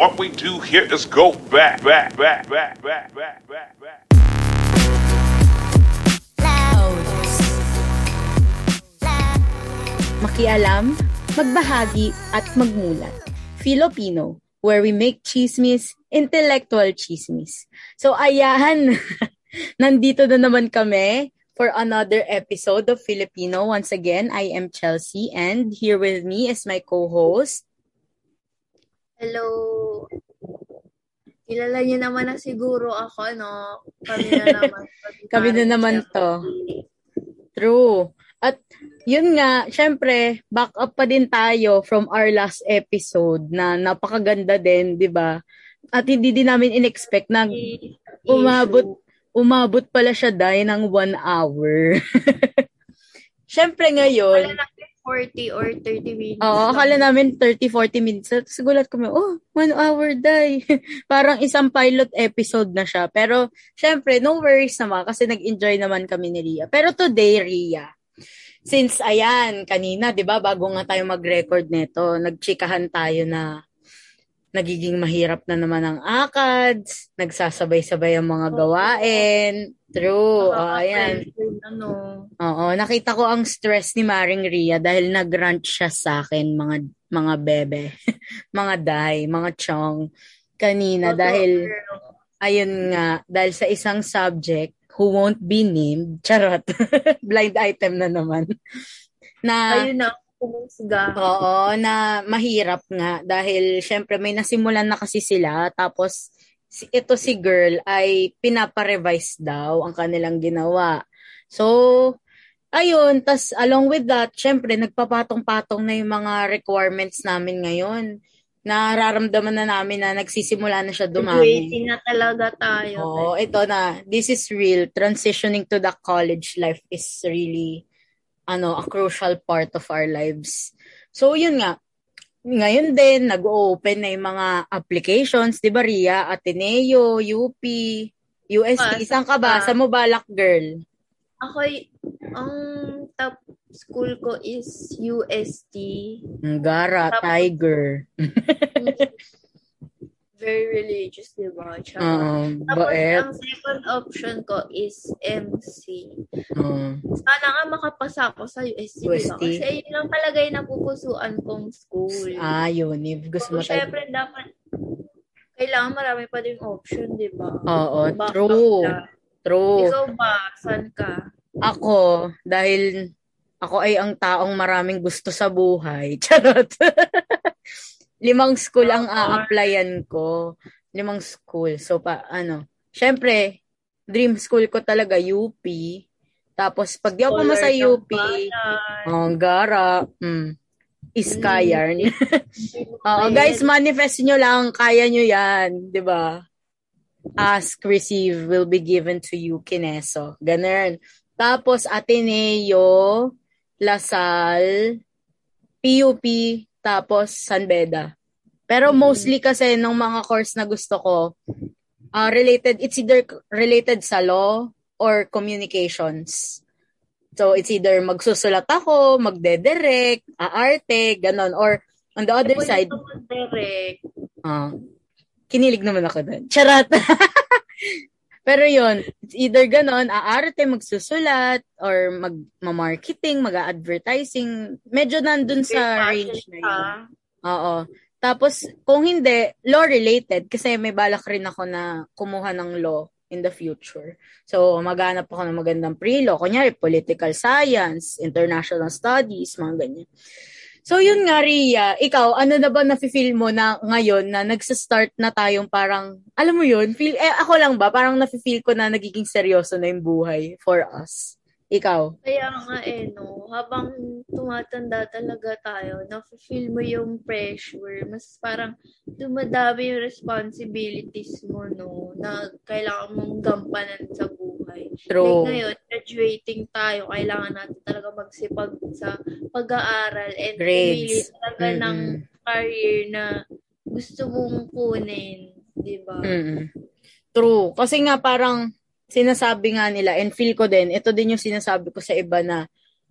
What we do here is go back, back, back, back, back, back, back, back. Makialam, magbahagi, at magmulat. Filipino, where we make chismis, intellectual chismis. So ayan, nandito na naman kami for another episode of Filipino. Once again, I am Chelsea and here with me is my co-host. Hello. Kilala niyo naman na siguro ako, no? Kami na naman. Kami na naman to. True. At yun nga, syempre, back up pa din tayo from our last episode na napakaganda din, 'di ba? At hindi din namin inexpect na umabot umabot pala siya dahil ng one hour. syempre ngayon, Wala 40 or 30 minutes. Oo, akala namin 30-40 minutes. Tapos gulat kami, oh, one hour die. Parang isang pilot episode na siya. Pero, syempre, no worries naman kasi nag-enjoy naman kami ni Ria. Pero today, Ria, since ayan, kanina, di ba, bago nga tayo mag-record nito, nagchikahan tayo na nagiging mahirap na naman ang ACADS, nagsasabay-sabay ang mga gawain. True. Oh, ayan. Ano. Oo, nakita ko ang stress ni Maring Ria dahil nag-rant siya sa akin, mga mga bebe, mga day, mga chong kanina dahil ayun nga, dahil sa isang subject who won't be named, charot, blind item na naman, na Ayun na, kumusga. Oo, na mahirap nga dahil syempre may nasimulan na kasi sila tapos si, ito si girl ay pinapa-revise daw ang kanilang ginawa. So, ayun, tas along with that, syempre nagpapatong-patong na yung mga requirements namin ngayon. Nararamdaman na namin na nagsisimula na siya dumami. Waiting na talaga tayo. Oo, ito na. This is real. Transitioning to the college life is really ano, a crucial part of our lives. So, yun nga. Ngayon din, nag-open na yung mga applications, di ba, Ria? Ateneo, UP, UST. Ah, Isang ka ba? sa- mo balak, girl? Ako, ang top school ko is UST. Gara, Tapos- Tiger. Very religious, di ba? Tsaka, Oo, Tapos, ang second option ko is MC. Oo. Sana nga makapasa ako sa UST, di ba? Kasi yun lang talaga yung napupusuan kong school. Ah, yun. If gusto mo tayo. syempre, dapat, kailangan marami pa din option, di ba? Oo, true. na. True. Ikaw ba? Saan ka? Ako, dahil ako ay ang taong maraming gusto sa buhay. Charot. Limang school ang a-applyan ko. Limang school. So, pa, ano, syempre, dream school ko talaga, UP. Tapos, pag di ako ng UP, oh, gara, mm, iskayarn. Oo, Ayun. guys, manifest nyo lang, kaya nyo yan, di ba? Ask, receive, will be given to you, kineso. Ganun. Tapos, Ateneo, Lasal, PUP, tapos San Beda. Pero Mm-hmm. mostly kasi nung mga course na gusto ko, uh, related, it's either related sa law or communications. So, it's either magsusulat ako, magdedirect, aarte, ganon. Or, on the other side, mag-direct. Ah, kinilig naman ako doon. Charot. Pero yon it's either ganon, aarte, magsusulat, or mag-marketing, mag-advertising. Medyo nandun sa range na yun. Oo. Tapos, kung hindi, law-related, kasi may balak rin ako na kumuha ng law in the future. So, maghanap ako ng magandang pre-law. Kunyari, political science, international studies, mga ganyan. So, yun nga, Ria, ikaw, ano na ba nafe-feel mo na ngayon na nagsa-start na tayong parang, alam mo yun, feel, eh, ako lang ba, parang nafe-feel ko na nagiging seryoso na yung buhay for us. Ikaw. Kaya nga eh, no, habang tumatanda talaga tayo, na-feel mo yung pressure. Mas parang dumadami yung responsibilities mo, no, na kailangan mong gampanan sa buhay. True. Like ngayon, graduating tayo, kailangan natin talaga magsipag sa pag-aaral and pumili talaga ng Mm-mm. career na gusto mong kunin, di ba? Mm-mm. True. Kasi nga parang sinasabi nga nila and feel ko din, ito din yung sinasabi ko sa iba na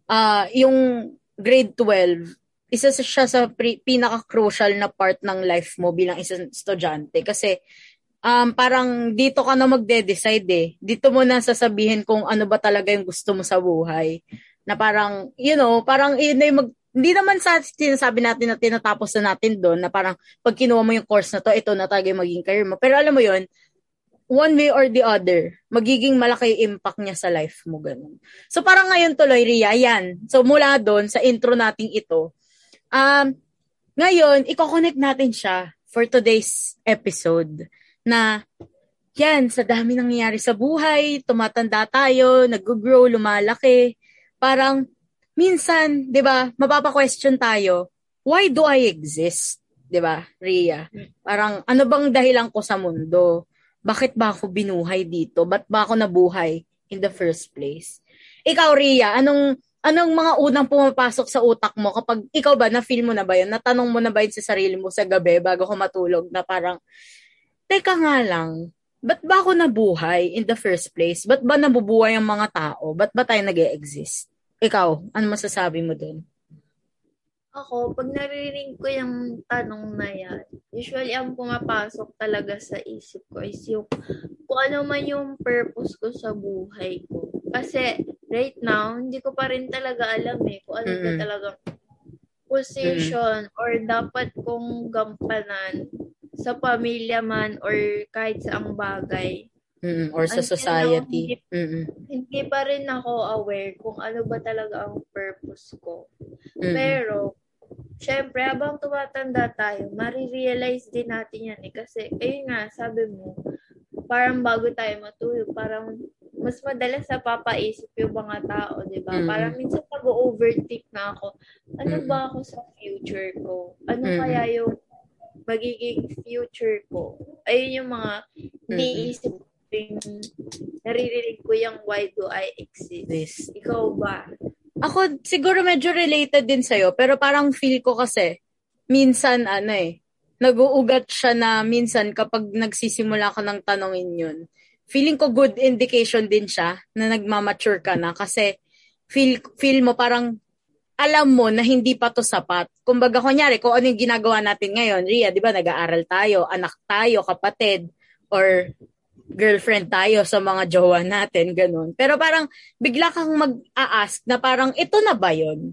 ah yung grade 12 isa siya sa pre- pinaka-crucial na part ng life mo bilang isang estudyante kasi um, parang dito ka na magde-decide eh. Dito mo na sasabihin kung ano ba talaga yung gusto mo sa buhay. Na parang, you know, parang yun na yung mag, hindi naman sa sinasabi natin na tinatapos na natin doon na parang pag kinuha mo yung course na to, ito na talaga yung magiging career mo. Pero alam mo yun, one way or the other, magiging malaki yung impact niya sa life mo. Ganun. So parang ngayon tuloy, Ria, yan. So mula doon, sa intro nating ito, Um, ngayon, i-connect natin siya for today's episode na yan, sa dami nangyayari sa buhay, tumatanda tayo, nag-grow, lumalaki. Parang, minsan, di ba, mapapa-question tayo, why do I exist? Di ba, Ria? Parang, ano bang dahilan ko sa mundo? Bakit ba ako binuhay dito? Ba't ba ako nabuhay in the first place? Ikaw, Ria, anong anong mga unang pumapasok sa utak mo kapag ikaw ba, na-feel mo na ba yun? Natanong mo na ba yun sa sarili mo sa gabi bago ko matulog na parang, teka nga lang, ba't ba ako nabuhay in the first place? Ba't ba nabubuhay ang mga tao? Ba't ba tayo nag exist Ikaw, ano masasabi mo dun? Ako, pag naririnig ko yung tanong na yan, usually ang pumapasok talaga sa isip ko is yung kung ano man yung purpose ko sa buhay ko. Kasi right now, hindi ko pa rin talaga alam eh kung ano mm-hmm. talaga position mm-hmm. or dapat kong gampanan sa pamilya man or kahit sa ang bagay. Mm-hmm. Or sa society. Now, hindi, mm-hmm. hindi pa rin ako aware kung ano ba talaga ang purpose ko. Mm-hmm. Pero, syempre, habang tumatanda tayo, marirealize din natin yan eh. Kasi, ayun nga, sabi mo, parang bago tayo matulog, parang mas madalas sa papaisip yung mga tao, di ba? Mm. Parang minsan nag-overthink na ako, ano mm. ba ako sa future ko? Ano mm. kaya yung magiging future ko? Ayun yung mga mm. niisip ko yung naririnig ko yung why do I exist? This. Ikaw ba? Ako, siguro medyo related din sa'yo, pero parang feel ko kasi, minsan ano eh, nag-uugat siya na minsan kapag nagsisimula ka ng tanongin yun, feeling ko good indication din siya na nagmamature ka na kasi feel, feel mo parang alam mo na hindi pa to sapat. Kumbaga, kunyari, kung ano yung ginagawa natin ngayon, Ria, di ba, nag-aaral tayo, anak tayo, kapatid, or girlfriend tayo sa mga jowa natin, ganun. Pero parang, bigla kang mag-a-ask na parang, ito na ba yon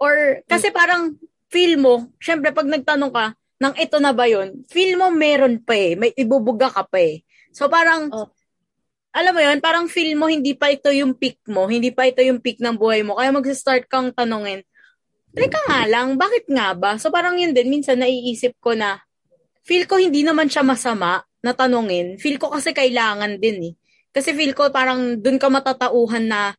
Or, kasi parang, feel mo, syempre, pag nagtanong ka, ng ito na ba yon feel mo meron pa eh, may ibubuga ka pa eh. So parang, oh. Alam mo yun, parang feel mo hindi pa ito yung peak mo, hindi pa ito yung peak ng buhay mo. Kaya mag-start kang tanongin, teka nga lang, bakit nga ba? So parang yun din, minsan naiisip ko na, feel ko hindi naman siya masama na tanongin. Feel ko kasi kailangan din eh. Kasi feel ko parang dun ka matatauhan na,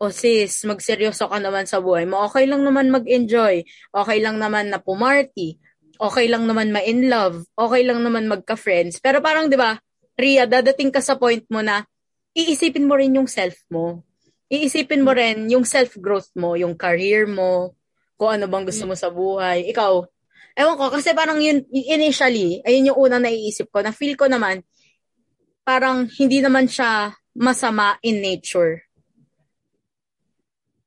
oh sis, magseryoso ka naman sa buhay mo. Okay lang naman mag-enjoy. Okay lang naman na pumarty. Okay lang naman ma-in love. Okay lang naman magka-friends. Pero parang 'di ba, Ria, dadating ka sa point mo na iisipin mo rin yung self mo. Iisipin mo rin yung self-growth mo, yung career mo, kung ano bang gusto mo sa buhay. Ikaw, ewan ko, kasi parang yun, initially, ayun yung unang naiisip ko, na feel ko naman, parang hindi naman siya masama in nature.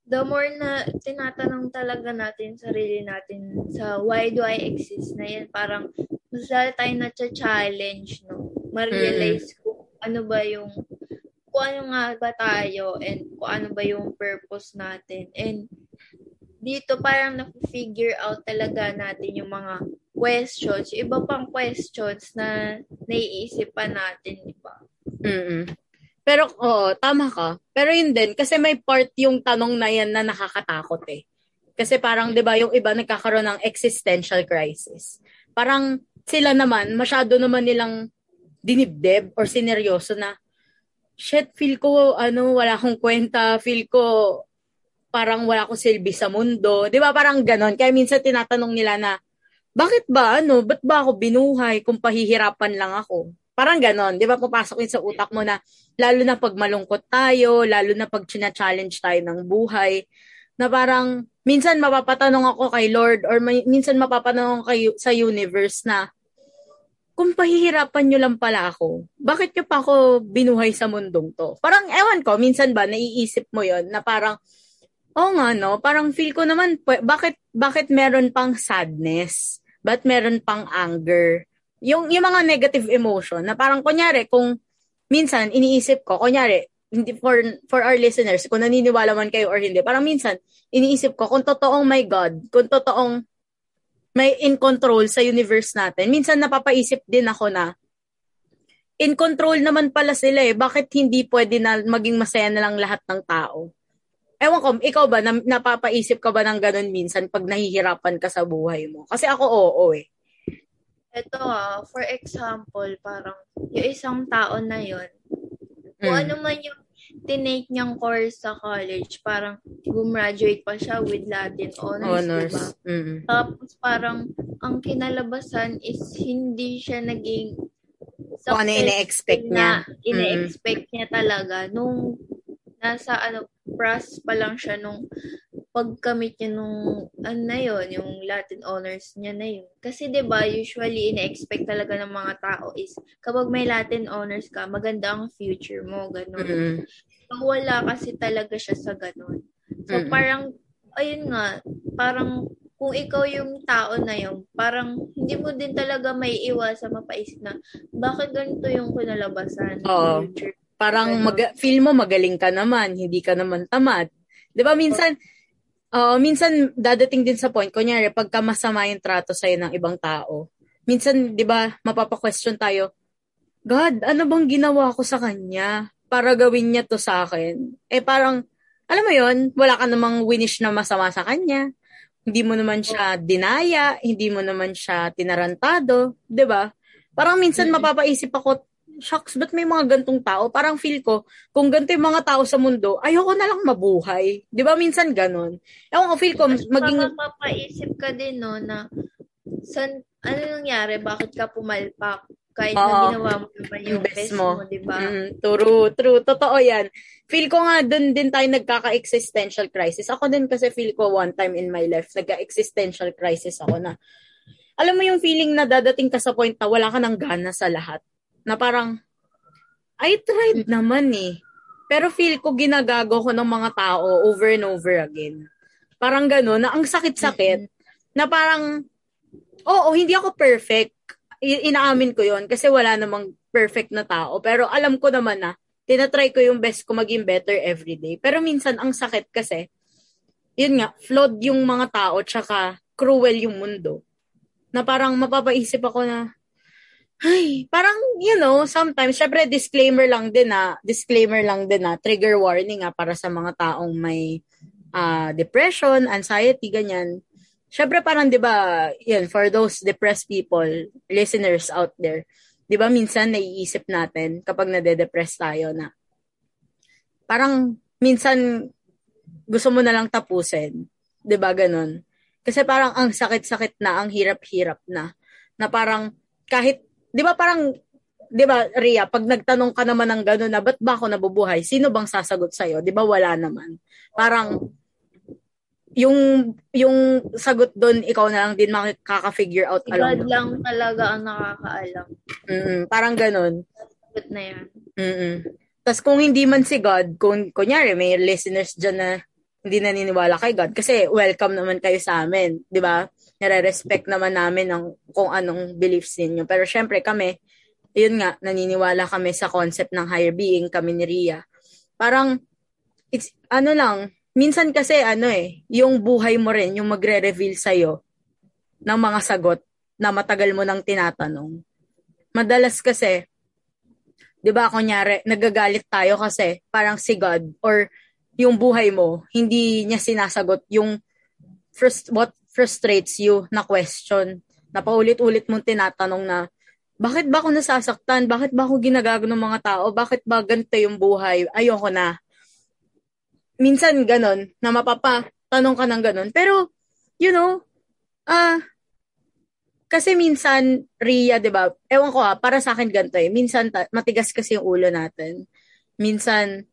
The more na tinatanong talaga natin sarili natin sa why do I exist na yan, parang mas tayo na challenge no? ma-realize mm-hmm. kung ano ba yung kung ano nga ba tayo and kung ano ba yung purpose natin. And dito parang na-figure out talaga natin yung mga questions, yung iba pang questions na naiisip pa natin, di ba? mm Pero, oo, tama ka. Pero yun din, kasi may part yung tanong na yan na nakakatakot eh. Kasi parang, di ba, yung iba nagkakaroon ng existential crisis. Parang sila naman, masyado naman nilang dinibdib or sineryoso na, shit, feel ko, ano, wala akong kwenta, feel ko, parang wala akong silbi sa mundo. Di ba, parang ganon. Kaya minsan tinatanong nila na, bakit ba, ano, ba't ba ako binuhay kung pahihirapan lang ako? Parang ganon. Di ba, papasok yun sa utak mo na, lalo na pag malungkot tayo, lalo na pag china-challenge tayo ng buhay, na parang, minsan mapapatanong ako kay Lord or may, minsan mapapatanong kay, sa universe na, kung pahihirapan nyo lang pala ako, bakit nyo pa ako binuhay sa mundong to? Parang, ewan ko, minsan ba, naiisip mo yon na parang, Oo nga, no? Parang feel ko naman, bakit, bakit meron pang sadness? Ba't meron pang anger? Yung, yung mga negative emotion na parang, kunyari, kung minsan, iniisip ko, kunyari, hindi for for our listeners, kung naniniwala man kayo or hindi, parang minsan, iniisip ko, kung totoong my God, kung totoong may in control sa universe natin, minsan napapaisip din ako na, in control naman pala sila eh. Bakit hindi pwede na maging masaya na lang lahat ng tao? Ewan ko, ikaw ba, na, napapaisip ka ba ng ganun minsan pag nahihirapan ka sa buhay mo? Kasi ako, oo eh. Ito ah, for example, parang yung isang tao na yon kung Mm. ano man yung tinake niyang course sa college, parang gumraduate pa siya with Latin honors, Honors. diba? Mm. Tapos parang ang kinalabasan is hindi siya naging Kung ano na niya. ine-expect niya talaga nung nasa ano pras pa lang siya nung pagkamit niya nung ano na yun, yung Latin honors niya na yun. Kasi 'di ba usually ine-expect talaga ng mga tao is kapag may Latin honors ka, maganda ang future mo, ganun. Mm. So, wala kasi talaga siya sa ganun. So, Mm-mm. parang, ayun nga, parang kung ikaw yung tao na yun, parang hindi mo din talaga may iwasan mapaisip na, bakit ganito yung kinalabasan ng Oo. future? Parang mag- feel mo magaling ka naman, hindi ka naman tamad. 'Di ba minsan uh, minsan dadating din sa point kunyari pagka masama yung trato sa ng ibang tao. Minsan 'di ba mapapa-question tayo, God, ano bang ginawa ko sa kanya para gawin niya to sa akin? Eh parang alam mo 'yon, wala ka namang winish na masama sa kanya. Hindi mo naman siya dinaya, hindi mo naman siya tinarantado, 'di ba? Parang minsan mapapaisip ako, shucks, ba't may mga gantong tao? Parang feel ko, kung ganito yung mga tao sa mundo, ayoko na lang mabuhay. Di ba minsan ganon? Ewan ko, feel ko, Mas maging, baka mapaisip ka din, no, na san, ano nangyari? Bakit ka pumalpak? Kahit na Oo. ginawa mo naman yung Yung best best mo. mo, di ba? mm, true, true, totoo yan. Feel ko nga, dun din tayo nagkaka-existential crisis. Ako din kasi feel ko one time in my life, nagka-existential crisis ako na, alam mo yung feeling na dadating ka sa point na wala ka ng gana sa lahat. Na parang, I tried naman eh. Pero feel ko ginagago ko ng mga tao over and over again. Parang gano'n, na ang sakit-sakit, na parang, oo, hindi ako perfect. I- inaamin ko yon kasi wala namang perfect na tao. Pero alam ko naman na, tinatry ko yung best ko maging better everyday. Pero minsan, ang sakit kasi, yun nga, flawed yung mga tao, tsaka cruel yung mundo. Na parang mapapaisip ako na, ay, parang, you know, sometimes, syempre, disclaimer lang din na, disclaimer lang din na, trigger warning nga para sa mga taong may ah, depression, anxiety, ganyan. Syempre, parang, di ba, yun, for those depressed people, listeners out there, di ba, minsan naiisip natin kapag nade-depress tayo na, parang, minsan, gusto mo na lang tapusin. Di ba, ganun. Kasi parang ang sakit-sakit na, ang hirap-hirap na, na parang, kahit di ba parang, di ba, Ria, pag nagtanong ka naman ng gano'n na, ba't ba ako nabubuhay? Sino bang sasagot sa'yo? Di ba wala naman? Parang, yung, yung sagot doon, ikaw na lang din makaka-figure out God along the lang talaga ang nakakaalam. Mm, parang ganun. Sagot na yan. Mm. Tapos kung hindi man si God, kung kunyari may listeners dyan na hindi naniniwala kay God, kasi welcome naman kayo sa amin, di ba? Nare-respect naman namin ang kung anong beliefs ninyo. Pero syempre kami, yun nga, naniniwala kami sa concept ng higher being, kami ni Ria. Parang, it's, ano lang, minsan kasi ano eh, yung buhay mo rin, yung magre-reveal sa'yo ng mga sagot na matagal mo nang tinatanong. Madalas kasi, di ba, kunyari, nagagalit tayo kasi parang si God or yung buhay mo, hindi niya sinasagot yung first, what frustrates you na question na paulit-ulit mong tinatanong na bakit ba ako nasasaktan? Bakit ba ako ginagago ng mga tao? Bakit ba ganito yung buhay? Ayoko na. Minsan ganon, na mapapatanong ka ng ganon. Pero, you know, ah, kasi minsan, Ria, di ba, ewan ko ah, para sa akin ganito eh, minsan ta- matigas kasi yung ulo natin. Minsan,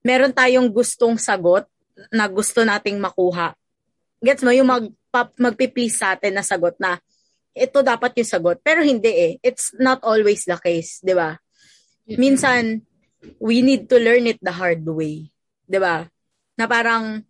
meron tayong gustong sagot na gusto nating makuha. Gets mo, yung mag, magpi-please sa atin na sagot na, ito dapat yung sagot. Pero hindi eh. It's not always the case, di ba? Minsan, we need to learn it the hard way. Di ba? Na parang,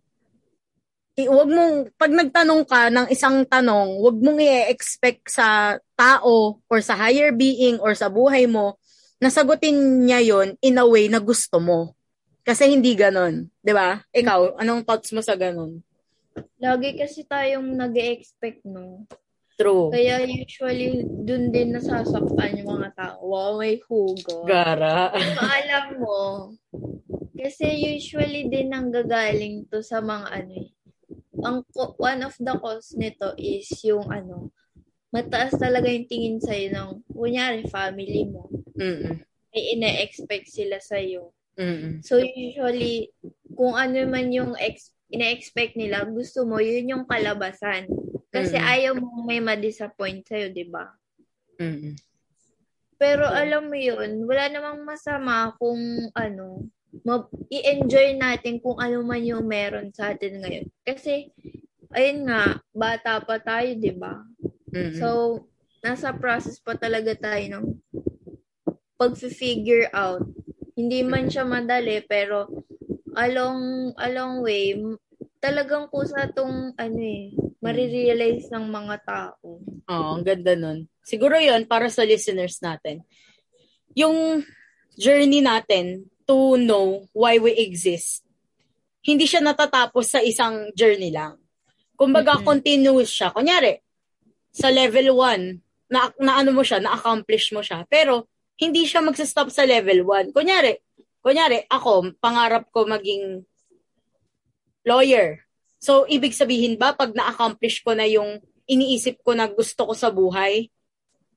wag mong, pag nagtanong ka ng isang tanong, wag mong i-expect sa tao or sa higher being or sa buhay mo na sagutin niya yon in a way na gusto mo. Kasi hindi ganon. 'di ba? Ikaw, anong thoughts mo sa ganon? Lagi kasi tayong nag expect no? True. Kaya usually, dun din nasasaktan yung mga tao. Wow, may hugo. Gara. Pero alam mo, kasi usually din nanggagaling to sa mga ano eh. Ang, one of the cause nito is yung ano, mataas talaga yung tingin sa'yo ng, kunyari, family mo. Mm-mm. May ine-expect sila sa'yo. Mm-mm. So usually, kung ano man yung ex- ina-expect nila, gusto mo, yun yung kalabasan. Kasi Mm. ayaw mo may ma-disappoint sa'yo, di ba? Mm-mm. Pero alam mo yun, wala namang masama kung ano, ma- i-enjoy natin kung ano man yung meron sa atin ngayon. Kasi, ayun nga, bata pa tayo, di ba? Mm-mm. So, nasa process pa talaga tayo ng pag-figure out. Hindi man siya madali, pero along along way, talagang kusa tong ano eh, marirealize ng mga tao. Oo, ang ganda nun. Siguro yon para sa listeners natin. Yung journey natin to know why we exist, hindi siya natatapos sa isang journey lang. Kumbaga, Mhm. continuous siya. Kunyari, sa level 1, na, na ano mo siya, na-accomplish mo siya. Pero, hindi siya magsastop sa level 1. Kunyari, kunyari, ako, pangarap ko maging lawyer. So, ibig sabihin ba, pag na-accomplish ko na yung iniisip ko na gusto ko sa buhay,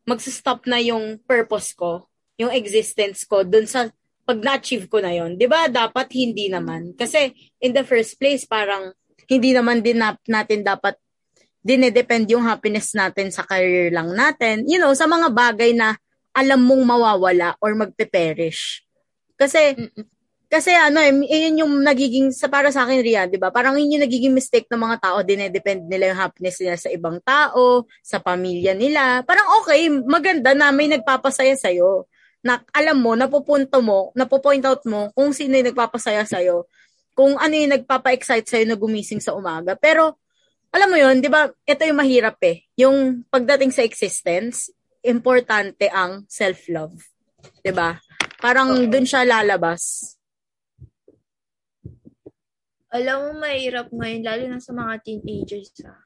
magsastop na yung purpose ko, yung existence ko, dun sa pag na-achieve ko na yon, 'di ba? Dapat hindi naman. Kasi in the first place, parang hindi naman din na, natin dapat dinedepend yung happiness natin sa career lang natin. You know, sa mga bagay na alam mong mawawala or magpe-perish. Kasi kasi ano eh, yun yung nagiging, sa para sa akin Ria, di ba? Parang yun yung nagiging mistake ng mga tao, dinedepend nila yung happiness nila sa ibang tao, sa pamilya nila. Parang okay, maganda na may nagpapasaya sa'yo. Na alam mo, napupunto mo, napupoint out mo kung sino yung nagpapasaya sa'yo. Kung ano yung nagpapa-excite sa'yo na gumising sa umaga. Pero, alam mo yun, di ba, ito yung mahirap eh. Yung pagdating sa existence, importante ang self-love. Di ba? Parang Oo. dun siya lalabas. Alam mo, mahirap ngayon, lalo na sa mga teenagers, ha?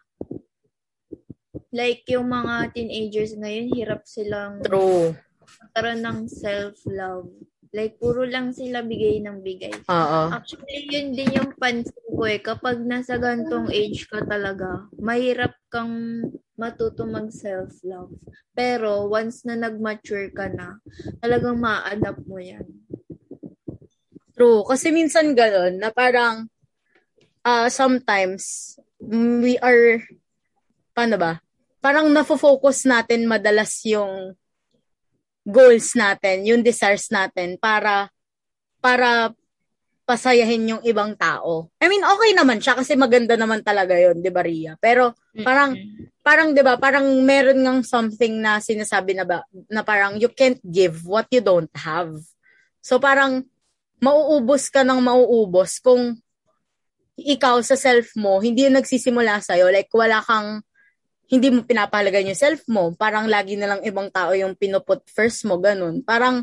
Like, yung mga teenagers ngayon, hirap silang True. magkaroon ng self-love. Like, puro lang sila bigay ng bigay. Oo. Actually, yun din yung pansin ko eh. Kapag nasa gantong age ka talaga, mahirap kang matuto mag-self-love. Pero, once na nag-mature ka na, talagang ma-adapt mo yan. True. Kasi minsan gano'n na parang uh, sometimes we are paano ba? Parang nafo-focus natin madalas yung goals natin, yung desires natin para para pasayahin yung ibang tao. I mean, okay naman siya kasi maganda naman talaga yon 'di ba, Ria? Pero Parang- Mm-mm. parang 'di ba, parang meron ngang something na sinasabi na ba na parang you can't give what you don't have. So parang mauubos ka ng mauubos kung ikaw sa self mo hindi yun nagsisimula sa like wala kang hindi mo pinapahalagan yung self mo, parang lagi na lang ibang tao yung pinuput first mo, ganun. Parang,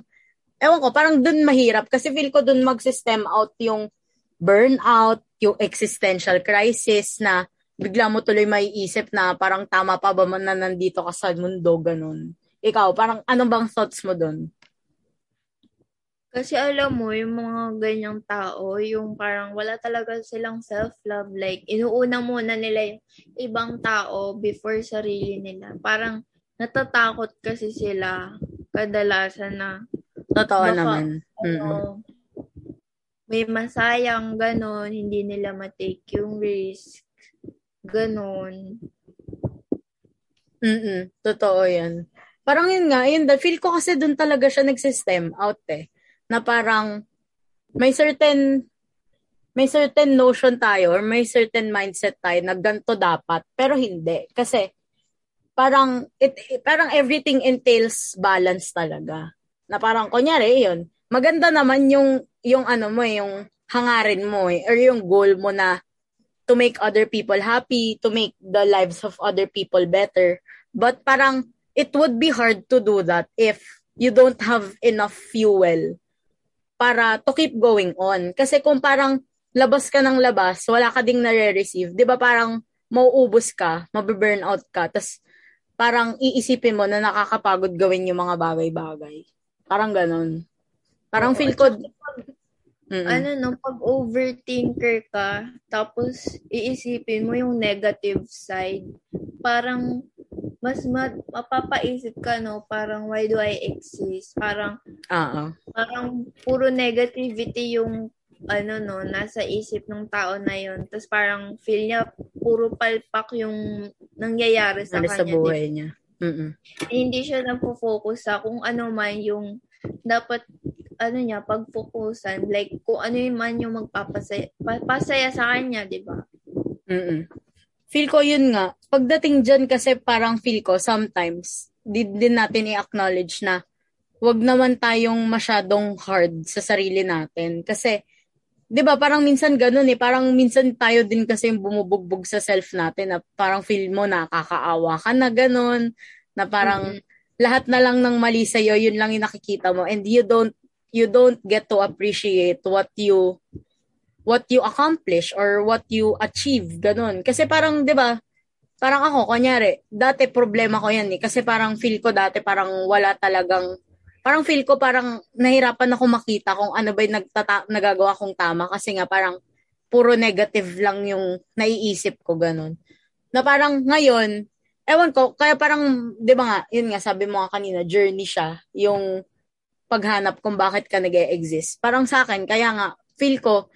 ewan ko, parang dun mahirap kasi feel ko dun mag-system out yung burnout, yung existential crisis na bigla mo tuloy maiisip na parang tama pa ba man na nandito ka sa mundo, ganun. Ikaw, parang ano bang thoughts mo dun? Kasi alam mo, yung mga ganyang tao, yung parang wala talaga silang self-love. Like, inuuna muna nila yung ibang tao before sarili nila. Parang natatakot kasi sila kadalasan na Totoo Baka, naman. Ano, may masayang ganon, hindi nila matake yung risk. Ganon. Mm-mm. Totoo yan. Parang yun nga, yun, feel ko kasi dun talaga siya nag-system out eh. Na parang may certain may certain notion tayo or may certain mindset tayo na ganito dapat pero hindi kasi parang it, parang everything entails balance talaga na parang kunyari yun maganda naman yung yung ano mo eh, yung hangarin mo eh, or yung goal mo na to make other people happy, to make the lives of other people better. But parang it would be hard to do that if you don't have enough fuel para to keep going on. Kasi kung parang labas ka ng labas, wala ka ding nare-receive, di ba parang mauubos ka, mabe-burn out ka, tas parang iisipin mo na nakakapagod gawin yung mga bagay-bagay. Parang ganon. Parang Oo, feel ko, Mm-mm. ano no, pag overthinker ka, tapos iisipin mo yung negative side, parang mas ma- mapapaisip ka, no, parang why do I exist? Parang, Oo. parang puro negativity yung ano no, nasa isip ng tao na yun. Tapos parang feel niya puro palpak yung nangyayari sa sa kanya. buhay niya. Mm-mm. hindi siya nagpo-focus sa kung ano man yung dapat ano niya pag-focusan like kung ano yung man yung magpapasaya pa- pasaya sa kanya, 'di ba? Mm-mm. Feel ko yun nga. Pagdating dyan kasi parang feel ko sometimes, di din natin i-acknowledge na wag naman tayong masyadong hard sa sarili natin. Kasi, di ba parang minsan ganun eh. Parang minsan tayo din kasi yung bumubugbog sa self natin na parang feel mo nakakaawa ka na ganun. Na parang lahat na lang ng mali sa'yo, yun lang yung nakikita mo. And you don't, you don't get to appreciate what you what you accomplish or what you achieve, ganun. Kasi parang, di ba, parang ako, kunyari, dati problema ko yan eh. Kasi parang feel ko dati parang wala talagang, parang feel ko parang nahirapan ako makita kung ano ba yung nagtata- nagagawa kong tama. Kasi nga parang puro negative lang yung naiisip ko, ganun. Na parang ngayon, ewan ko, kaya parang, di ba nga, yun nga, sabi mo nga kanina, journey siya, yung paghanap kung bakit ka nag exist Parang sa akin, kaya nga, feel ko,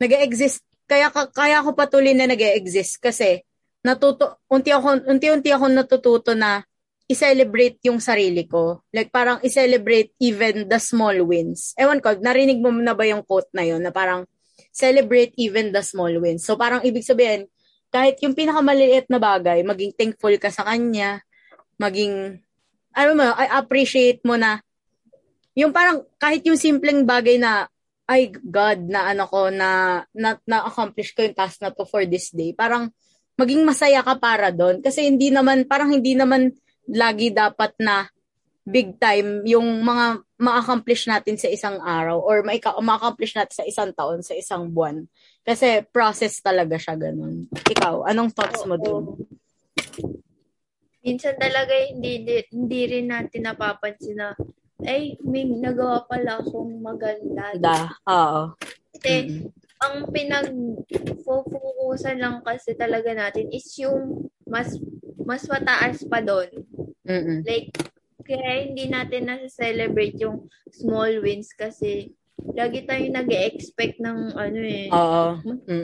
nag exist kaya ka- kaya ako patuloy na nag exist kasi natuto unti ako unti-unti ako natututo na i-celebrate yung sarili ko. Like parang i-celebrate even the small wins. Ewan ko, narinig mo na ba yung quote na yun na parang celebrate even the small wins. So parang ibig sabihin, kahit yung pinakamaliit na bagay, maging thankful ka sa kanya, maging, ano mo, I appreciate mo na, yung parang kahit yung simpleng bagay na ay God na ano ko na na, na-accomplish ko yung task na to for this day. Parang maging masaya ka para doon kasi hindi naman parang hindi naman lagi dapat na big time yung mga ma-accomplish natin sa isang araw or ma- ma-accomplish natin sa isang taon, sa isang buwan. Kasi process talaga siya ganun. Ikaw, anong thoughts mo doon? Oo. Minsan talaga hindi di- hindi rin natin napapansin na ay may nagawa pala akong maganda. Da, oo. Kasi Mm-mm. ang pinag-focusan lang kasi talaga natin is yung mas mas mataas pa doon. Mm-mm. Like, kaya hindi natin nasa-celebrate yung small wins kasi lagi tayong nag expect ng ano eh, Oo.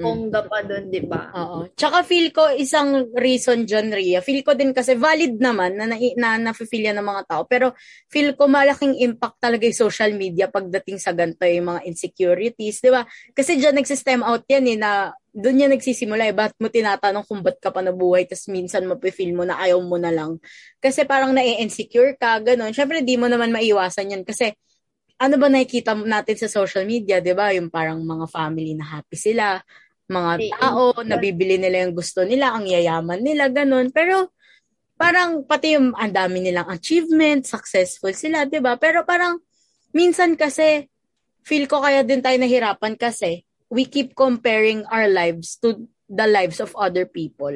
bongga pa doon, di ba? Oo. Tsaka feel ko isang reason dyan, Ria. Feel ko din kasi valid naman na, na, na nafe-feel yan ng mga tao. Pero feel ko malaking impact talaga yung social media pagdating sa ganito yung mga insecurities, di ba? Kasi dyan nagsistem out yan eh na doon yan nagsisimula eh. Ba't mo tinatanong kung ba't ka pa nabuhay tapos minsan mape-feel mo na ayaw mo na lang. Kasi parang na-insecure ka, ganun. Siyempre, di mo naman maiwasan yan kasi ano ba nakikita natin sa social media, 'di ba? Yung parang mga family na happy sila, mga tao nabibili nila yung gusto nila, ang yayaman nila, ganun. Pero parang pati yung ang dami nilang achievement, successful sila, 'di ba? Pero parang minsan kasi feel ko kaya din tayo nahirapan kasi we keep comparing our lives to the lives of other people.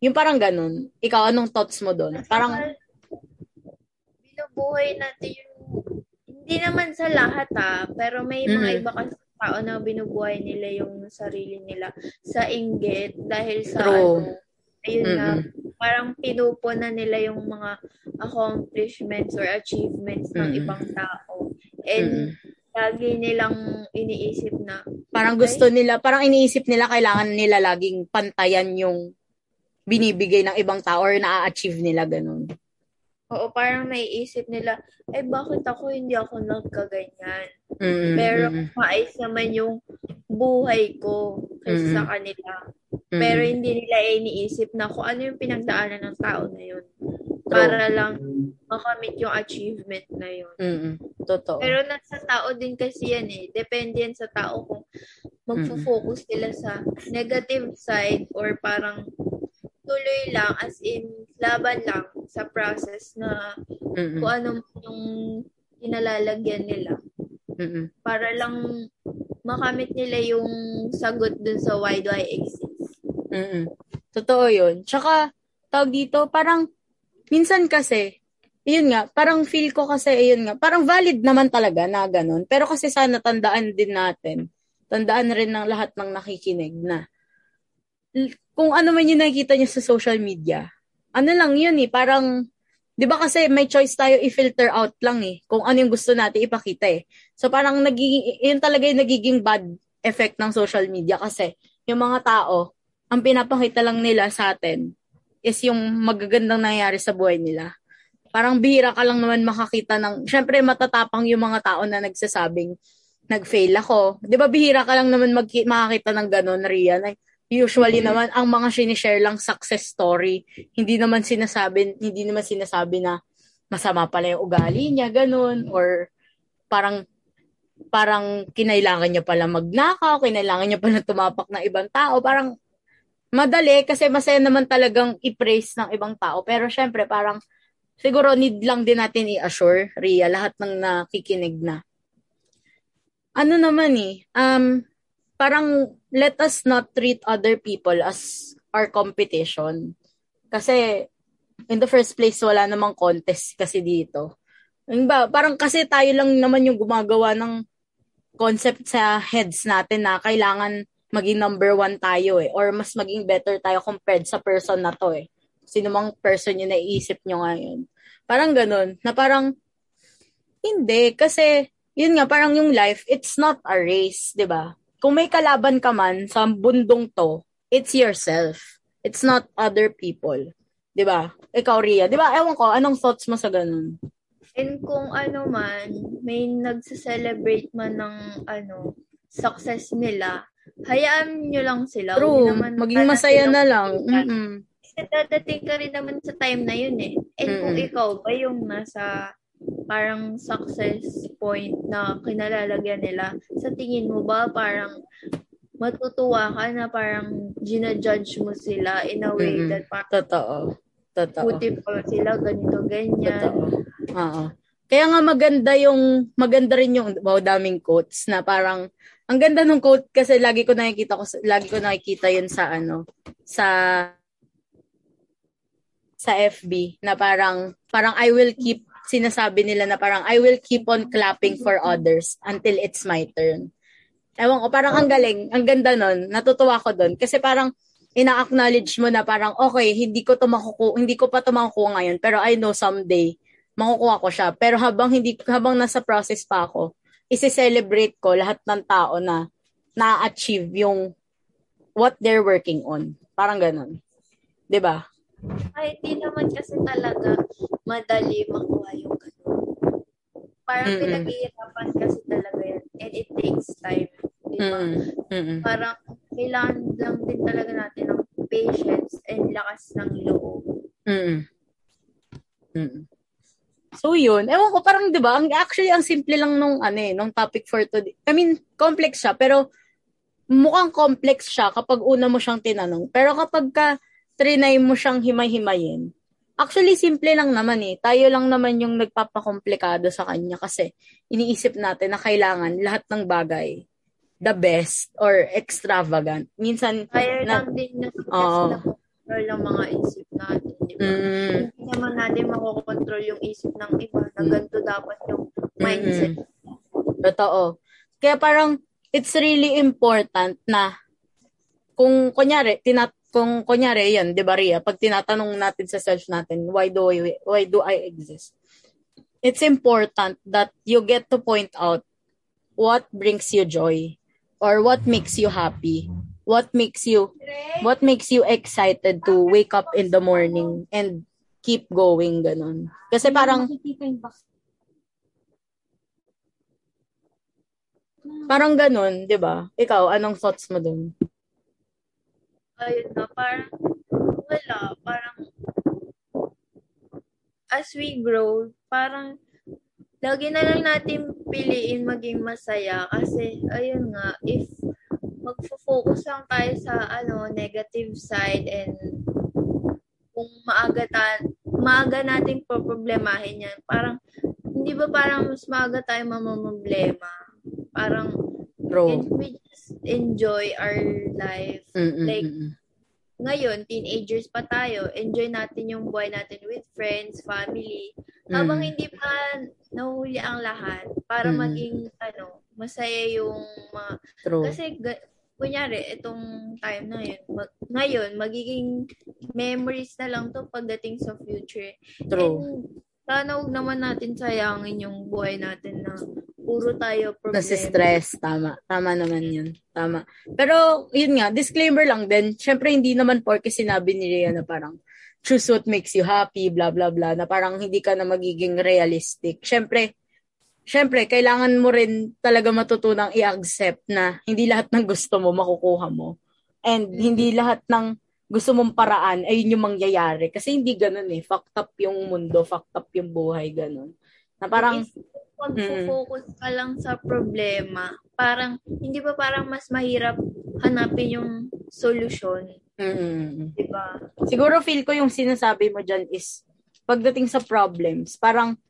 Yung parang ganun. Ikaw, anong thoughts mo doon? Parang, binubuhay natin yung hindi naman sa lahat ah, pero may mga Mhm. iba kasi tao na binubuhay nila yung sarili nila sa inggit dahil sa True. ano, ayun na, Mm-mm. parang pinupunan nila yung mga accomplishments or achievements ng Mm-mm. ibang tao. And mm, lagi nilang iniisip na, parang gusto nila, parang iniisip nila kailangan nila laging pantayan yung binibigay ng ibang tao or na-achieve nila ganun. Oo, parang naiisip nila, eh bakit ako hindi ako nagkaganyan? Mm, Pero mm, maayos naman yung buhay ko kaysa sa Mm-mm. kanila. mm, Pero hindi nila iniisip na kung ano yung pinagdaanan ng tao na yun. Para lang makamit yung achievement na yun. mm, totoo. Pero nasa tao din kasi yan eh. Depende yan sa tao kung magfo-focus sila sa negative side or parang tuloy lang as in laban lang sa process na Mm-mm. kung ano yung inalalagyan nila Mm-mm. para lang makamit nila yung sagot dun sa why do I exist. Mm-mm. Totoo yun. Tsaka, tawag dito, parang, minsan kasi, yun nga, parang feel ko kasi, yun nga, parang valid naman talaga na ganun. Pero kasi sana tandaan din natin, tandaan rin ng lahat ng nakikinig na, kung ano man yung nakikita nyo sa social media, ano lang yun eh, parang, di ba kasi may choice tayo i-filter out lang eh, kung ano yung gusto natin ipakita eh. So parang nagiging, yun talaga yung nagiging bad effect ng social media kasi yung mga tao, ang pinapakita lang nila sa atin is yung magagandang nangyayari sa buhay nila. Parang bihira ka lang naman makakita ng, syempre matatapang yung mga tao na nagsasabing, nag-fail ako. Di ba bihira ka lang naman mag- makakita ng ganun, Ria? Na usually naman, ang mga sinishare lang success story. Hindi naman sinasabi, hindi naman sinasabi na masama pala yung ugali niya, ganun. Or parang parang kinailangan niya pala magnakaw, kinailangan niya pala tumapak ng ibang tao. Parang madali kasi masaya naman talagang i-praise ng ibang tao. Pero syempre parang siguro need lang din natin i-assure, Ria, lahat ng nakikinig na. Ano naman eh, um, parang let us not treat other people as our competition. Kasi in the first place, wala namang contest kasi dito. Ba, parang kasi tayo lang naman yung gumagawa ng concept sa heads natin na kailangan maging number one tayo eh. Or mas maging better tayo compared sa person na to eh. Sino mang person yung naiisip nyo ngayon. Parang ganun. Na parang, hindi. Kasi, yun nga, parang yung life, it's not a race, di ba? Kung may kalaban ka man sa bundong to, it's yourself. It's not other people. Di ba? Ikaw, Ria. Di ba? Ewan ko, anong thoughts mo sa ganun? And kung ano man, may nagse-celebrate man ng ano, success nila, hayaan nyo lang sila. True. naman Maging masaya na lang. Mm-mm. Kasi dadating ka rin naman sa time na yun eh. And kung Mm-mm. ikaw ba yung nasa parang success point na kinalalagyan nila, sa tingin mo ba parang matutuwa ka na parang ginajudge mo sila in a way Mm-mm. that parang Totoo. Totoo. puti pa sila, ganito, ganyan. Totoo. Oo. Kaya nga maganda yung, maganda rin yung, wow, daming quotes na parang, ang ganda ng quote kasi lagi ko nakikita ko, lagi ko nakikita yun sa ano, sa, sa FB na parang, parang I will keep, sinasabi nila na parang I will keep on clapping for others until it's my turn. Ewan ko, parang ang galing, ang ganda nun, natutuwa ko dun. Kasi parang, ina-acknowledge mo na parang, okay, hindi ko to makuku hindi ko pa to makukuha ngayon, pero I know someday, makukuha ko siya. Pero habang hindi, habang nasa process pa ako, isi-celebrate ko lahat ng tao na na-achieve yung what they're working on. Parang ganun. 'Di ba? Ay, di naman kasi talaga madali makuha yung ganun. Parang Mm-mm. pinaghihirapan kasi talaga yan. And it takes time. Di ba? Mm. Mm. Parang kailangan lang din talaga natin ng patience and lakas ng loob. Mm. Mm. So yun, ewan ko parang 'di ba, ang actually ang simple lang nung ano eh, nung topic for today. I mean, complex siya pero mukhang complex siya kapag una mo siyang tinanong. Pero kapag ka trinay mo siyang himay-himayin, actually simple lang naman eh. Tayo lang naman yung nagpapakomplikado sa kanya kasi iniisip natin na kailangan lahat ng bagay the best or extravagant. Minsan Kaya na, lang din na kasi Oo. nakokontrol ang mga isip natin. Di ba? mm, Hindi naman natin makokontrol yung isip ng iba na Mm. ganito dapat yung mindset. Totoo. Kaya parang it's really important na kung kunyari tinat kung kunyari yan, 'di ba Ria, pag tinatanong natin sa self natin, why do I why do I exist? It's important that you get to point out what brings you joy or what makes you happy. What makes you what makes you excited to wake up in the morning and keep going ganun. Kasi parang parang ganun, 'di ba? Ikaw, anong thoughts mo dun? Ayun na, parang wala, parang as we grow, parang lagi na lang natin piliin maging masaya kasi ayun nga, if magfo-focus lang tayo sa ano negative side and kung maaga ta maaga nating poproblemahin yan. Parang hindi ba parang mas maaga tayo mamamroblema? Parang can we just enjoy our life? Mm-mm, Like, mm-mm. ngayon, teenagers pa tayo, enjoy natin yung buhay natin with friends, family. Habang Mm. hindi pa nahuli ang lahat para Mm. maging, ano, masaya yung mga... True. Kasi, kunyari, itong time na yun, mag- ngayon, magiging memories na lang to pagdating sa future. True. And, sana huwag naman natin sayangin yung buhay natin na puro tayo problema. Nasi-stress. Tama. Tama naman yun. Tama. Pero, yun nga, disclaimer lang din. Siyempre, hindi naman porke sinabi ni Rhea na parang choose what makes you happy, blah, blah, blah, na parang hindi ka na magiging realistic. Siyempre, siyempre, kailangan mo rin talaga matutunang i-accept na hindi lahat ng gusto mo makukuha mo. And hindi lahat ng gusto mong paraan ay yun yung mangyayari. Kasi hindi ganun eh. Fucked up yung mundo, fucked up yung buhay, ganun. Na parang, If magfo-focus ka lang sa problema, parang, hindi ba parang mas mahirap hanapin yung solusyon, mm, di ba? Siguro feel ko yung sinasabi mo dyan is pagdating sa problems, parang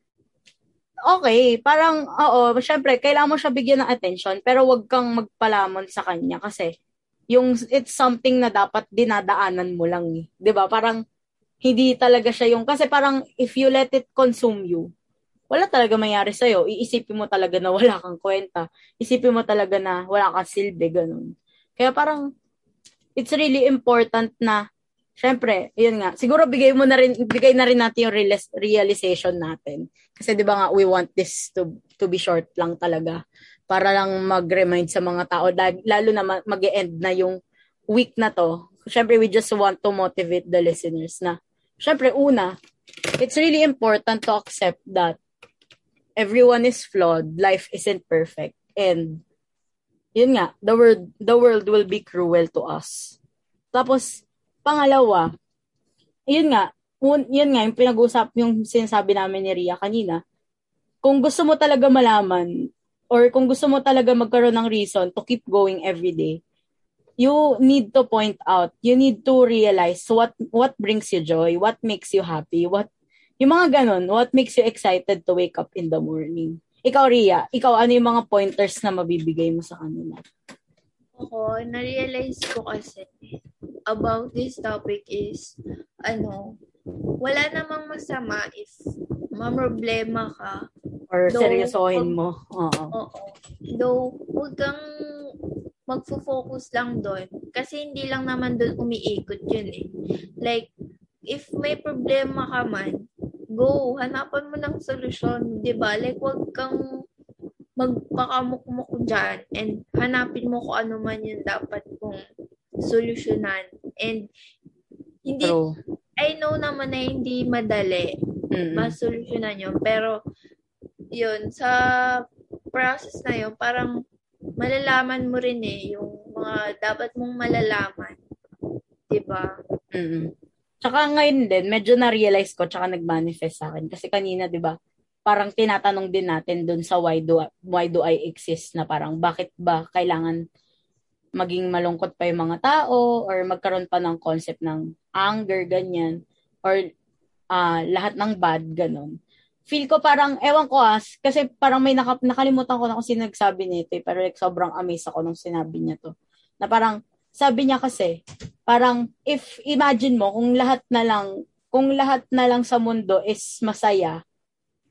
okay, parang oo, syempre kailangan mo siya bigyan ng attention pero wag kang magpalamon sa kanya kasi yung it's something na dapat dinadaanan mo lang eh. 'Di ba? Parang hindi talaga siya yung kasi parang if you let it consume you, wala talaga mangyari sa'yo. Iisipin mo talaga na wala kang kwenta. Isipin mo talaga na wala kang silbi, ganun. Kaya parang, it's really important na, syempre, yun nga, siguro bigay mo na rin, bigay na rin natin yung realization natin. Kasi di ba nga, we want this to, to be short lang talaga. Para lang mag-remind sa mga tao, lalo na ma- mag-end na yung week na to. Syempre, we just want to motivate the listeners na, syempre, una, it's really important to accept that everyone is flawed, life isn't perfect, and yun nga, the world, the world will be cruel to us. Tapos, pangalawa, yun nga, un, yun nga, yung pinag-usap, yung sinasabi namin ni Ria kanina, kung gusto mo talaga malaman, or kung gusto mo talaga magkaroon ng reason to keep going every day, you need to point out, you need to realize what what brings you joy, what makes you happy, what yung mga ganun, what makes you excited to wake up in the morning. Ikaw, Ria, ikaw, ano yung mga pointers na mabibigay mo sa kanila? Ako, na-realize ko kasi about this topic is, ano, wala namang masama if mamroblema ka. Or Though, seryosohin mo? Oo. Oo. Though, huwag kang magfo-focus lang doon. Kasi hindi lang naman doon umiikot yun eh. Like, if may problema ka man, go, hanapan mo ng solusyon, 'di ba? Like wag kang magpakamukmuk dyan and hanapin mo kung ano man yung dapat kong solusyonan. And hindi, True. I know naman na hindi madali Mm-mm. masolusyonan yun. Pero, yun, sa process na yun, parang malalaman mo rin eh, yung mga dapat mong malalaman. 'Di ba? Tsaka ngayon din, medyo na-realize ko, tsaka nag-manifest sa akin. Kasi kanina, di ba, parang tinatanong din natin dun sa why do, why do I exist na parang bakit ba kailangan maging malungkot pa yung mga tao or magkaroon pa ng concept ng anger, ganyan. Or ah lahat ng bad, ganon. Feel ko parang, ewan ko as, kasi parang may naka, nakalimutan ko na kung sino nito eh, pero like, sobrang amazed ako nung sinabi niya to. Na parang, sabi niya kasi, parang if imagine mo kung lahat na lang kung lahat na lang sa mundo is masaya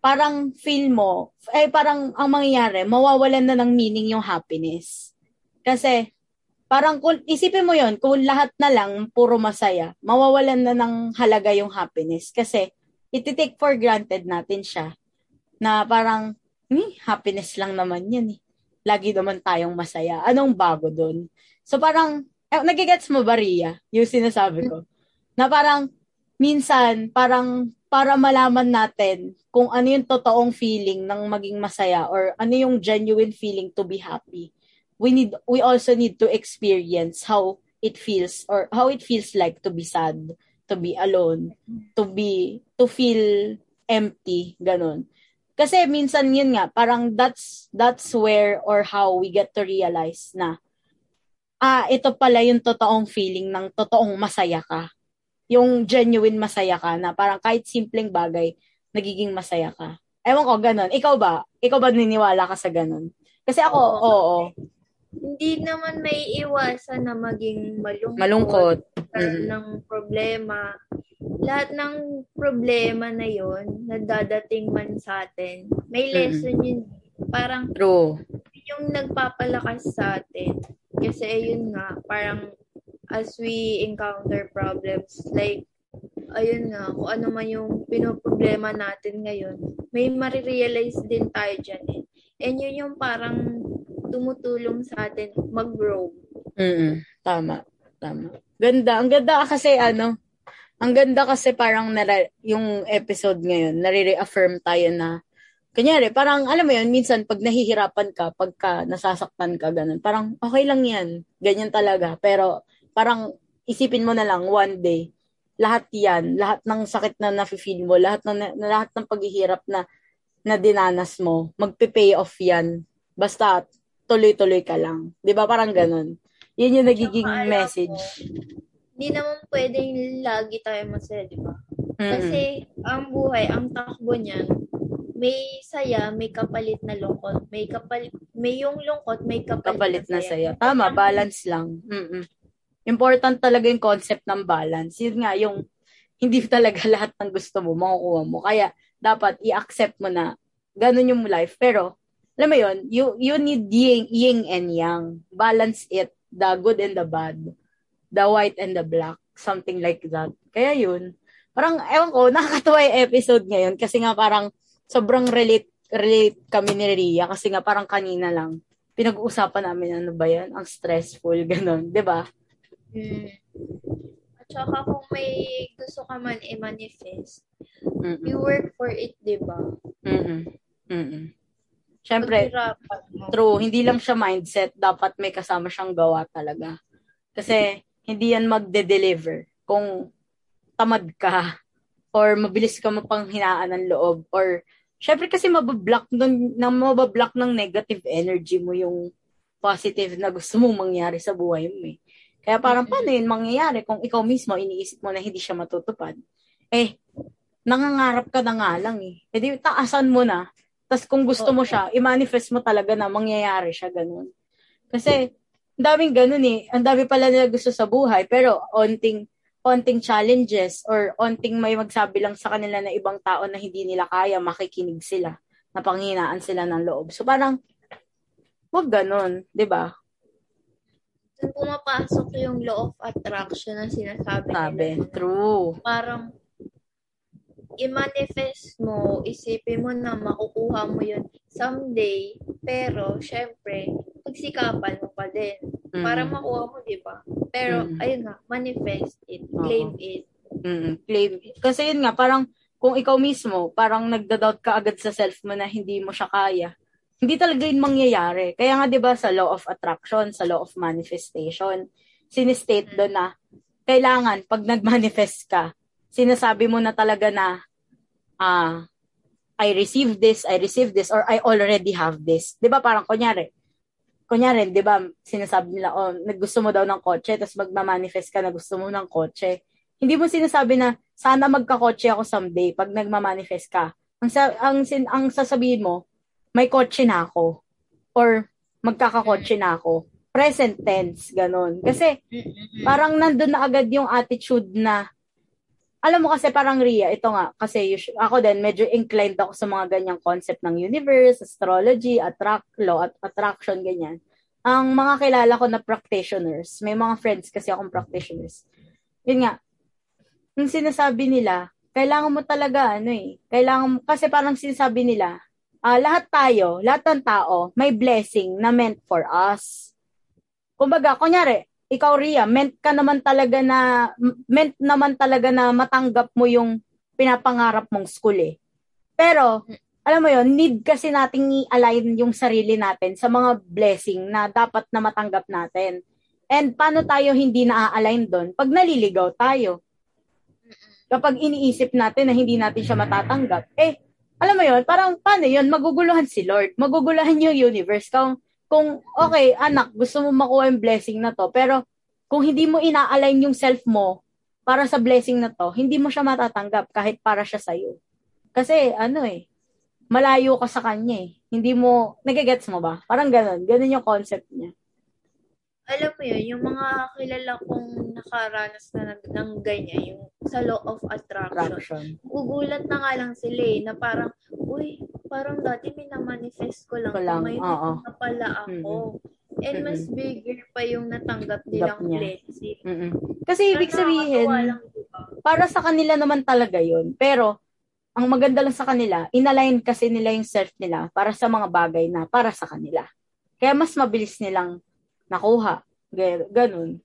parang feel mo eh parang ang mangyayari mawawalan na ng meaning yung happiness. Kasi parang kung isipin mo yon kung lahat na lang puro masaya mawawalan na ng halaga yung happiness. Kasi iti-take for granted natin siya na parang hmm, happiness lang naman yan eh. Lagi naman tayong masaya. Anong bago doon so parang eh, nagigets mo ba, Ria? Yung sinasabi ko. Na parang, minsan, parang, para malaman natin kung ano yung totoong feeling ng maging masaya or ano yung genuine feeling to be happy. We need, we also need to experience how it feels or how it feels like to be sad, to be alone, to be, to feel empty, ganun. Kasi minsan yun nga, parang that's, that's where or how we get to realize na ah, ito pala yung totoong feeling ng totoong masaya ka. Yung genuine masaya ka na parang kahit simpleng bagay, nagiging masaya ka. Ewan ko, ganun. Ikaw ba? Ikaw ba niniwala ka sa ganun? Kasi ako, oo. Oo. oo. Hindi naman may iwasan na maging malungkot. Malungkot. Mm. ng problema. Lahat ng problema na yon na dadating man sa atin, may Mm. lesson yun. Parang True. yung nagpapalakas sa atin. Kasi ayun nga, parang as we encounter problems, like, ayun nga, kung ano man yung pinoproblema natin ngayon, may marirealize din tayo dyan eh. And yun yung parang tumutulong sa atin mag-grow. Mm Tama. Tama. Ganda. Ang ganda kasi ano, ang ganda kasi parang nara, yung episode ngayon, nare-reaffirm tayo na, kanyari, parang, alam mo yun, minsan pag nahihirapan ka, pagka nasasaktan ka, ganun, parang, okay lang yan. Ganyan talaga. Pero, parang, isipin mo na lang, one day, lahat yan, lahat ng sakit na nafe-feel mo, lahat ng, na, lahat ng paghihirap na, na dinanas mo, magpe-pay off yan. Basta, tuloy-tuloy ka lang. Di ba? Parang ganun. Yun yung nagiging alam message. Hindi naman pwedeng lagi tayo masaya, di ba? Mm-mm. Kasi ang buhay, ang takbo niyan, may saya, may kapalit na lungkot. May kapalit, may yung lungkot, may kapalit, kapalit na saya. Tama, balance lang. Mm-mm. Important talaga yung concept ng balance. Yun nga, yung hindi talaga lahat ng gusto mo, makukuha mo. Kaya, dapat i-accept mo na ganun yung life. Pero, alam mo yun, you, you need yin, yin and yang. Balance it. The good and the bad. The white and the black. Something like that. Kaya yun. Parang, ewan ko, nakakatuwa yung episode ngayon kasi nga parang sobrang relate relate kami ni Ria kasi nga parang kanina lang pinag-uusapan namin ano ba yan, ang stressful, ganun, 'di ba? Hmm. At saka kung may gusto ka man i-manifest, Mm-mm. you work for it, di ba? Mm-mm. Mo. true, hindi lang siya mindset, dapat may kasama siyang gawa talaga. Kasi hindi yan magde-deliver kung tamad ka or mabilis ka mapanghinaan ng loob or syempre kasi mabablock nun, na mabablock ng negative energy mo yung positive na gusto mong mangyari sa buhay mo eh. Kaya parang paano yun mangyayari kung ikaw mismo iniisip mo na hindi siya matutupad? Eh, nangangarap ka na nga lang eh. E di, taasan mo na. Tapos kung gusto mo siya, i-manifest mo talaga na mangyayari siya ganun. Kasi, ang daming ganun eh. Ang dami pala nila gusto sa buhay, pero onting, onting challenges or onting may magsabi lang sa kanila na ibang tao na hindi nila kaya, makikinig sila. Napanghinaan sila ng loob. So parang, wag ganun, di ba? Doon pumapasok yung law of attraction na sinasabi Sabi, nila. true. Parang, i-manifest mo, isipin mo na makukuha mo yun someday, pero, syempre, pagsikapan mo pa din. Mm. Para makuha mo, di ba? Pero, Mm. ayun nga, manifest it, claim it. Mm, claim. Kasi yun nga, parang kung ikaw mismo, parang nagda-doubt ka agad sa self mo na hindi mo siya kaya, hindi talaga yun mangyayari. Kaya nga 'di ba sa law of attraction, sa law of manifestation, sinistate doon na kailangan pag nag-manifest ka, sinasabi mo na talaga na ah I receive this, I receive this, or I already have this. 'Di ba parang kunyari, kunyari, 'di ba, sinasabi nila, oh, naggusto mo daw ng kotse, tapos magma-manifest ka na gusto mo ng kotse. Hindi mo sinasabi na sana magka-kotse ako someday pag nagma-manifest ka. Ang sa, ang sin, ang sasabihin mo, may kotse na ako or magkakakotse na ako. Present tense, ganun. Kasi parang nandun na agad yung attitude na alam mo kasi parang Ria, ito nga, kasi usu- ako din, medyo inclined ako sa mga ganyang concept ng universe, astrology, attract, law, at attraction, ganyan. Ang mga kilala ko na practitioners, may mga friends kasi akong practitioners. Yun nga, yung sinasabi nila, kailangan mo talaga, ano eh, kailangan mo, kasi parang sinasabi nila, ah lahat tayo, lahat ng tao, may blessing na meant for us. Kumbaga, kunyari, ikaw Ria, meant ka naman talaga na, meant naman talaga na matanggap mo yung pinapangarap mong school eh. Pero, alam mo yon need kasi nating i-align yung sarili natin sa mga blessing na dapat na matanggap natin. And paano tayo hindi na-align doon? Pag naliligaw tayo. Kapag iniisip natin na hindi natin siya matatanggap, eh, alam mo yon parang paano yon maguguluhan si Lord, maguguluhan yung universe. Kung, kung, okay, anak, gusto mo makuha yung blessing na to, pero kung hindi mo ina-align yung self mo para sa blessing na to, hindi mo siya matatanggap kahit para siya sa'yo. Kasi, ano eh, malayo ka sa kanya eh. Hindi mo, nagigets mo ba? Parang ganun. Ganun yung concept niya. Alam mo yun, yung mga kilala kong nakaranas na ng, ng ganyan, yung sa law of attraction. Attraction. Gugulat na nga lang sila eh, na parang, uy, parang dati minamamanifest ko lang, Ko lang, may oo. na pala ako. And mas bigger pa yung natanggap nilang blessing. Kasi ibig sabihin, lang, diba? para sa kanila naman talaga yun. Pero, ang maganda lang sa kanila, inalign kasi nila yung self nila para sa mga bagay na para sa kanila. Kaya mas mabilis nilang nakuha. Ga- Ganun.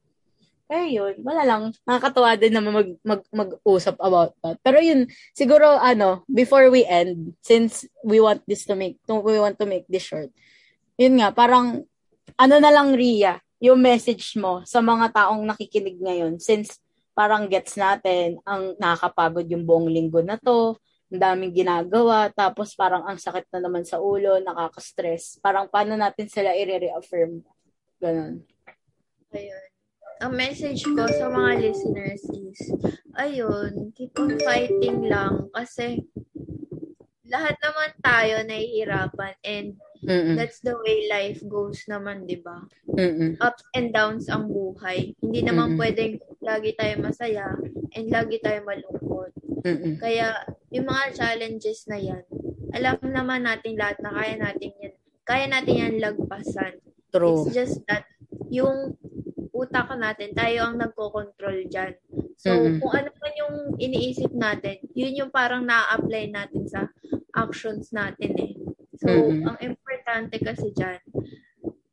Kaya yun, wala lang. Nakakatawa din naman mag, mag, mag-usap about that. Pero yun, siguro, ano, before we end, since we want this to make, to, we want to make this short, yun nga, parang, ano na lang, Ria, yung message mo sa mga taong nakikinig ngayon, since parang gets natin, ang nakakapagod yung buong linggo na to, ang daming ginagawa, tapos parang ang sakit na naman sa ulo, nakaka-stress. Parang paano natin sila i-reaffirm? Ganon. Ayun. Ang message ko sa mga listeners is, ayun, keep on fighting lang kasi lahat naman tayo nahihirapan and Mm-mm. that's the way life goes naman, di ba? Ups and downs ang buhay. Hindi naman Mm-mm. pwedeng lagi tayo masaya and lagi tayo malungkot. Mm-mm. Kaya, yung mga challenges na yan, alam naman natin lahat na kaya natin yan. Kaya natin yan lagpasan. True. It's just that, yung utak natin, tayo ang nagko-control dyan. So, Mm-mm. kung ano man yung iniisip natin, yun yung parang na-apply natin sa actions natin eh. So, Mm-mm. ang importante kasi dyan,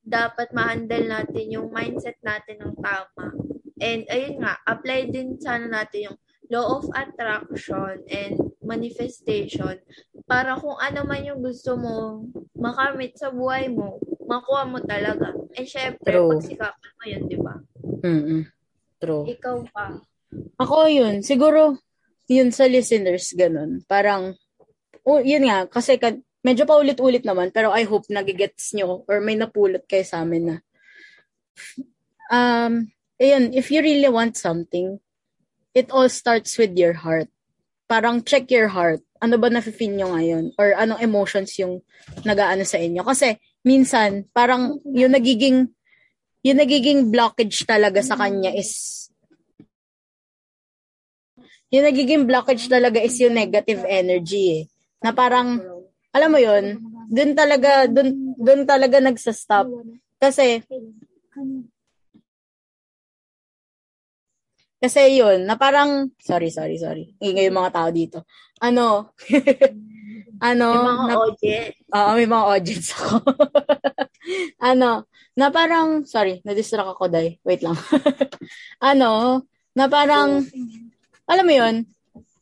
dapat ma-handle natin yung mindset natin ng tama. And ayun nga, apply din sana natin yung law of attraction and manifestation para kung ano man yung gusto mo makamit sa buhay mo, makuha mo talaga. And syempre, True. pagsikapan mo yun, di ba? Mm-mm. True. Ikaw pa. Ako yun, siguro, yun sa listeners, ganun. Parang, oh, yun nga, kasi ka, medyo paulit-ulit naman, pero I hope nagigets nyo or may napulot kayo sa amin na, um, ayun, if you really want something, it all starts with your heart. Parang check your heart. Ano ba nafe-feel nyo ngayon? Or anong emotions yung nagaano sa inyo? Kasi, minsan, parang yung nagiging, yung nagiging blockage talaga sa kanya is yung nagiging blockage talaga is yung negative energy eh. Na parang, alam mo yun, dun talaga, dun, dun talaga nagsa-stop. Kasi, kasi yun, na parang, sorry, sorry, sorry. Ingay yung mga tao dito. Ano, ano, Yung mga na, audience. Oo, may mga audience ako. ano, na parang, sorry, na-distract ako, Day. Wait lang. ano, na parang, alam mo yun,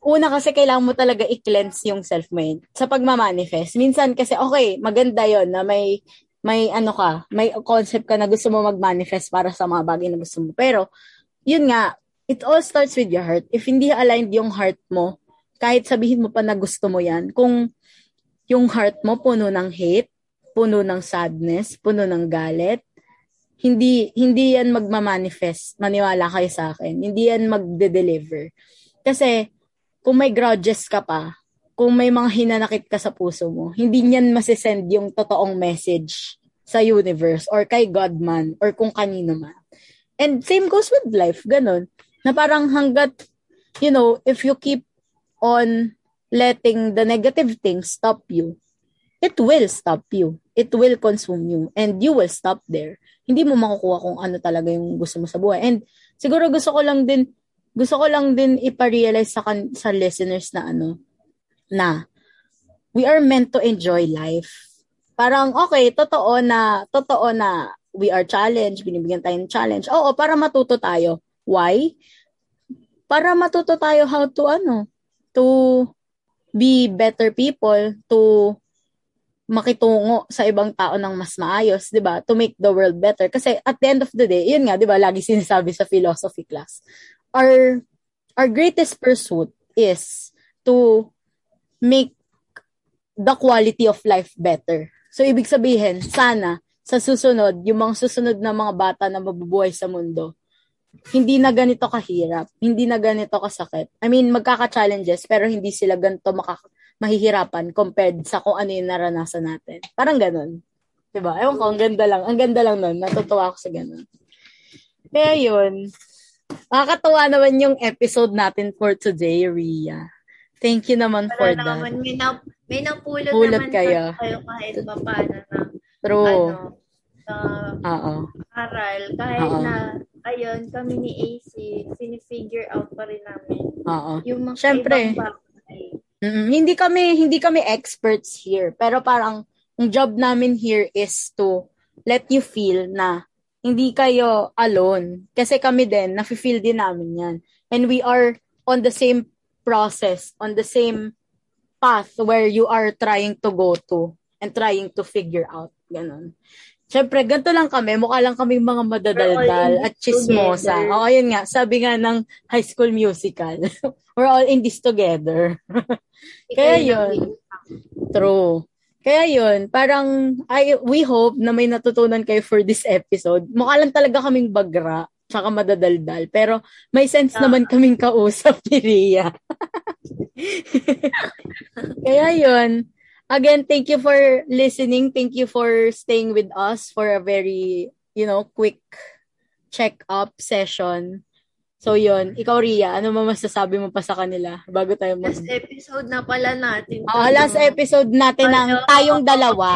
una kasi kailangan mo talaga i-cleanse yung self mo yun sa pagmamanifest. Minsan kasi, okay, maganda yon na may, may ano ka, may concept ka na gusto mo mag-manifest para sa mga bagay na gusto mo. Pero, yun nga, it all starts with your heart. If hindi aligned yung heart mo, kahit sabihin mo pa na gusto mo yan, kung yung heart mo puno ng hate, puno ng sadness, puno ng galit, hindi hindi yan magmamanifest. Maniwala kayo sa akin. Hindi yan magde-deliver. Kasi kung may grudges ka pa, kung may mga hinanakit ka sa puso mo, hindi niyan masisend yung totoong message sa universe or kay God man or kung kanino man. And same goes with life, ganun. Na parang hanggat, you know, if you keep on letting the negative things stop you, it will stop you. It will consume you. And you will stop there. Hindi mo makukuha kung ano talaga yung gusto mo sa buhay. And siguro gusto ko lang din, gusto ko lang din iparealize sa, kan- sa listeners na ano, na we are meant to enjoy life. Parang, okay, totoo na, totoo na we are challenged, binibigyan tayo ng challenge. Oo, para matuto tayo. Why? Para matuto tayo how to, ano, to be better people, to makitungo sa ibang tao ng mas maayos, 'di ba? To make the world better kasi at the end of the day, 'yun nga, 'di ba, lagi sinasabi sa philosophy class. Our our greatest pursuit is to make the quality of life better. So ibig sabihin, sana sa susunod, yung mga susunod na mga bata na mabubuhay sa mundo, hindi na ganito kahirap, hindi na ganito kasakit. I mean, magkaka-challenges, pero hindi sila ganito makaka- mahihirapan compared sa kung ano yung naranasan natin. Parang ganun. Diba? Ewan ko, ang ganda lang. Ang ganda lang nun. Natutuwa ako sa ganun. Kaya yun, makakatuwa naman yung episode natin for today, Ria. Thank you naman Wala for naman, that. may, na, may napulot Pulot naman kayo. kayo kahit pa paano na, True. ano, na Oo. aral. Kahit Oo. na, ayun, kami ni AC, finifigure out pa rin namin Oo. yung mga Syempre. ibang bagay. Mm, hindi kami hindi kami experts here, pero parang ang job namin here is to let you feel na hindi kayo alone. Kasi kami din, nafe-feel din namin yan. And we are on the same process, on the same path where you are trying to go to and trying to figure out. Ganon. Siyempre, ganito lang kami. Mukha lang kami mga madadaldal at chismosa. together. Oo, yun nga. Sabi nga ng High School Musical. We're all in this together. Kaya yun. True. Kaya yun, parang I, we hope na may natutunan kayo for this episode. Mukha lang talaga kaming bagra, tsaka madadaldal. Pero may sense Ah. naman kaming kausap ni Ria. Kaya yun. Again, thank you for listening. Thank you for staying with us for a very, you know, quick check-up session. So yun, ikaw Ria, ano mo masasabi mo pa sa kanila bago tayo mag... Last episode na pala natin. Oh, last episode natin ng tayong dalawa.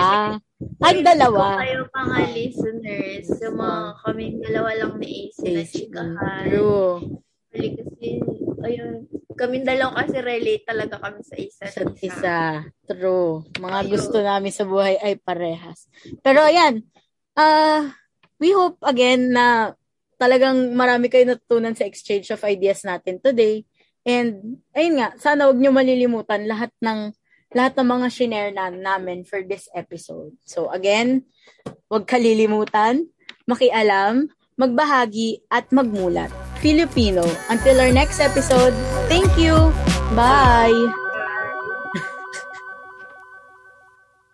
Tayong dalawa. Kung kayo mga listeners, yung mga kaming dalawa lang ni AC na chikahan. True. Actually, kasi, ayun, kaming dalawa kasi relate talaga kami sa isa. Isa't isa. True. Mga Ayun. gusto namin sa buhay ay parehas. Pero ayan, uh, we hope again na talagang marami kayo natutunan sa exchange of ideas natin today. And ayun nga, sana wag niyo malilimutan lahat ng lahat ng mga shinare na namin for this episode. So again, wag kalilimutan, makialam, magbahagi at magmulat. Filipino. Until our next episode, thank you. Bye.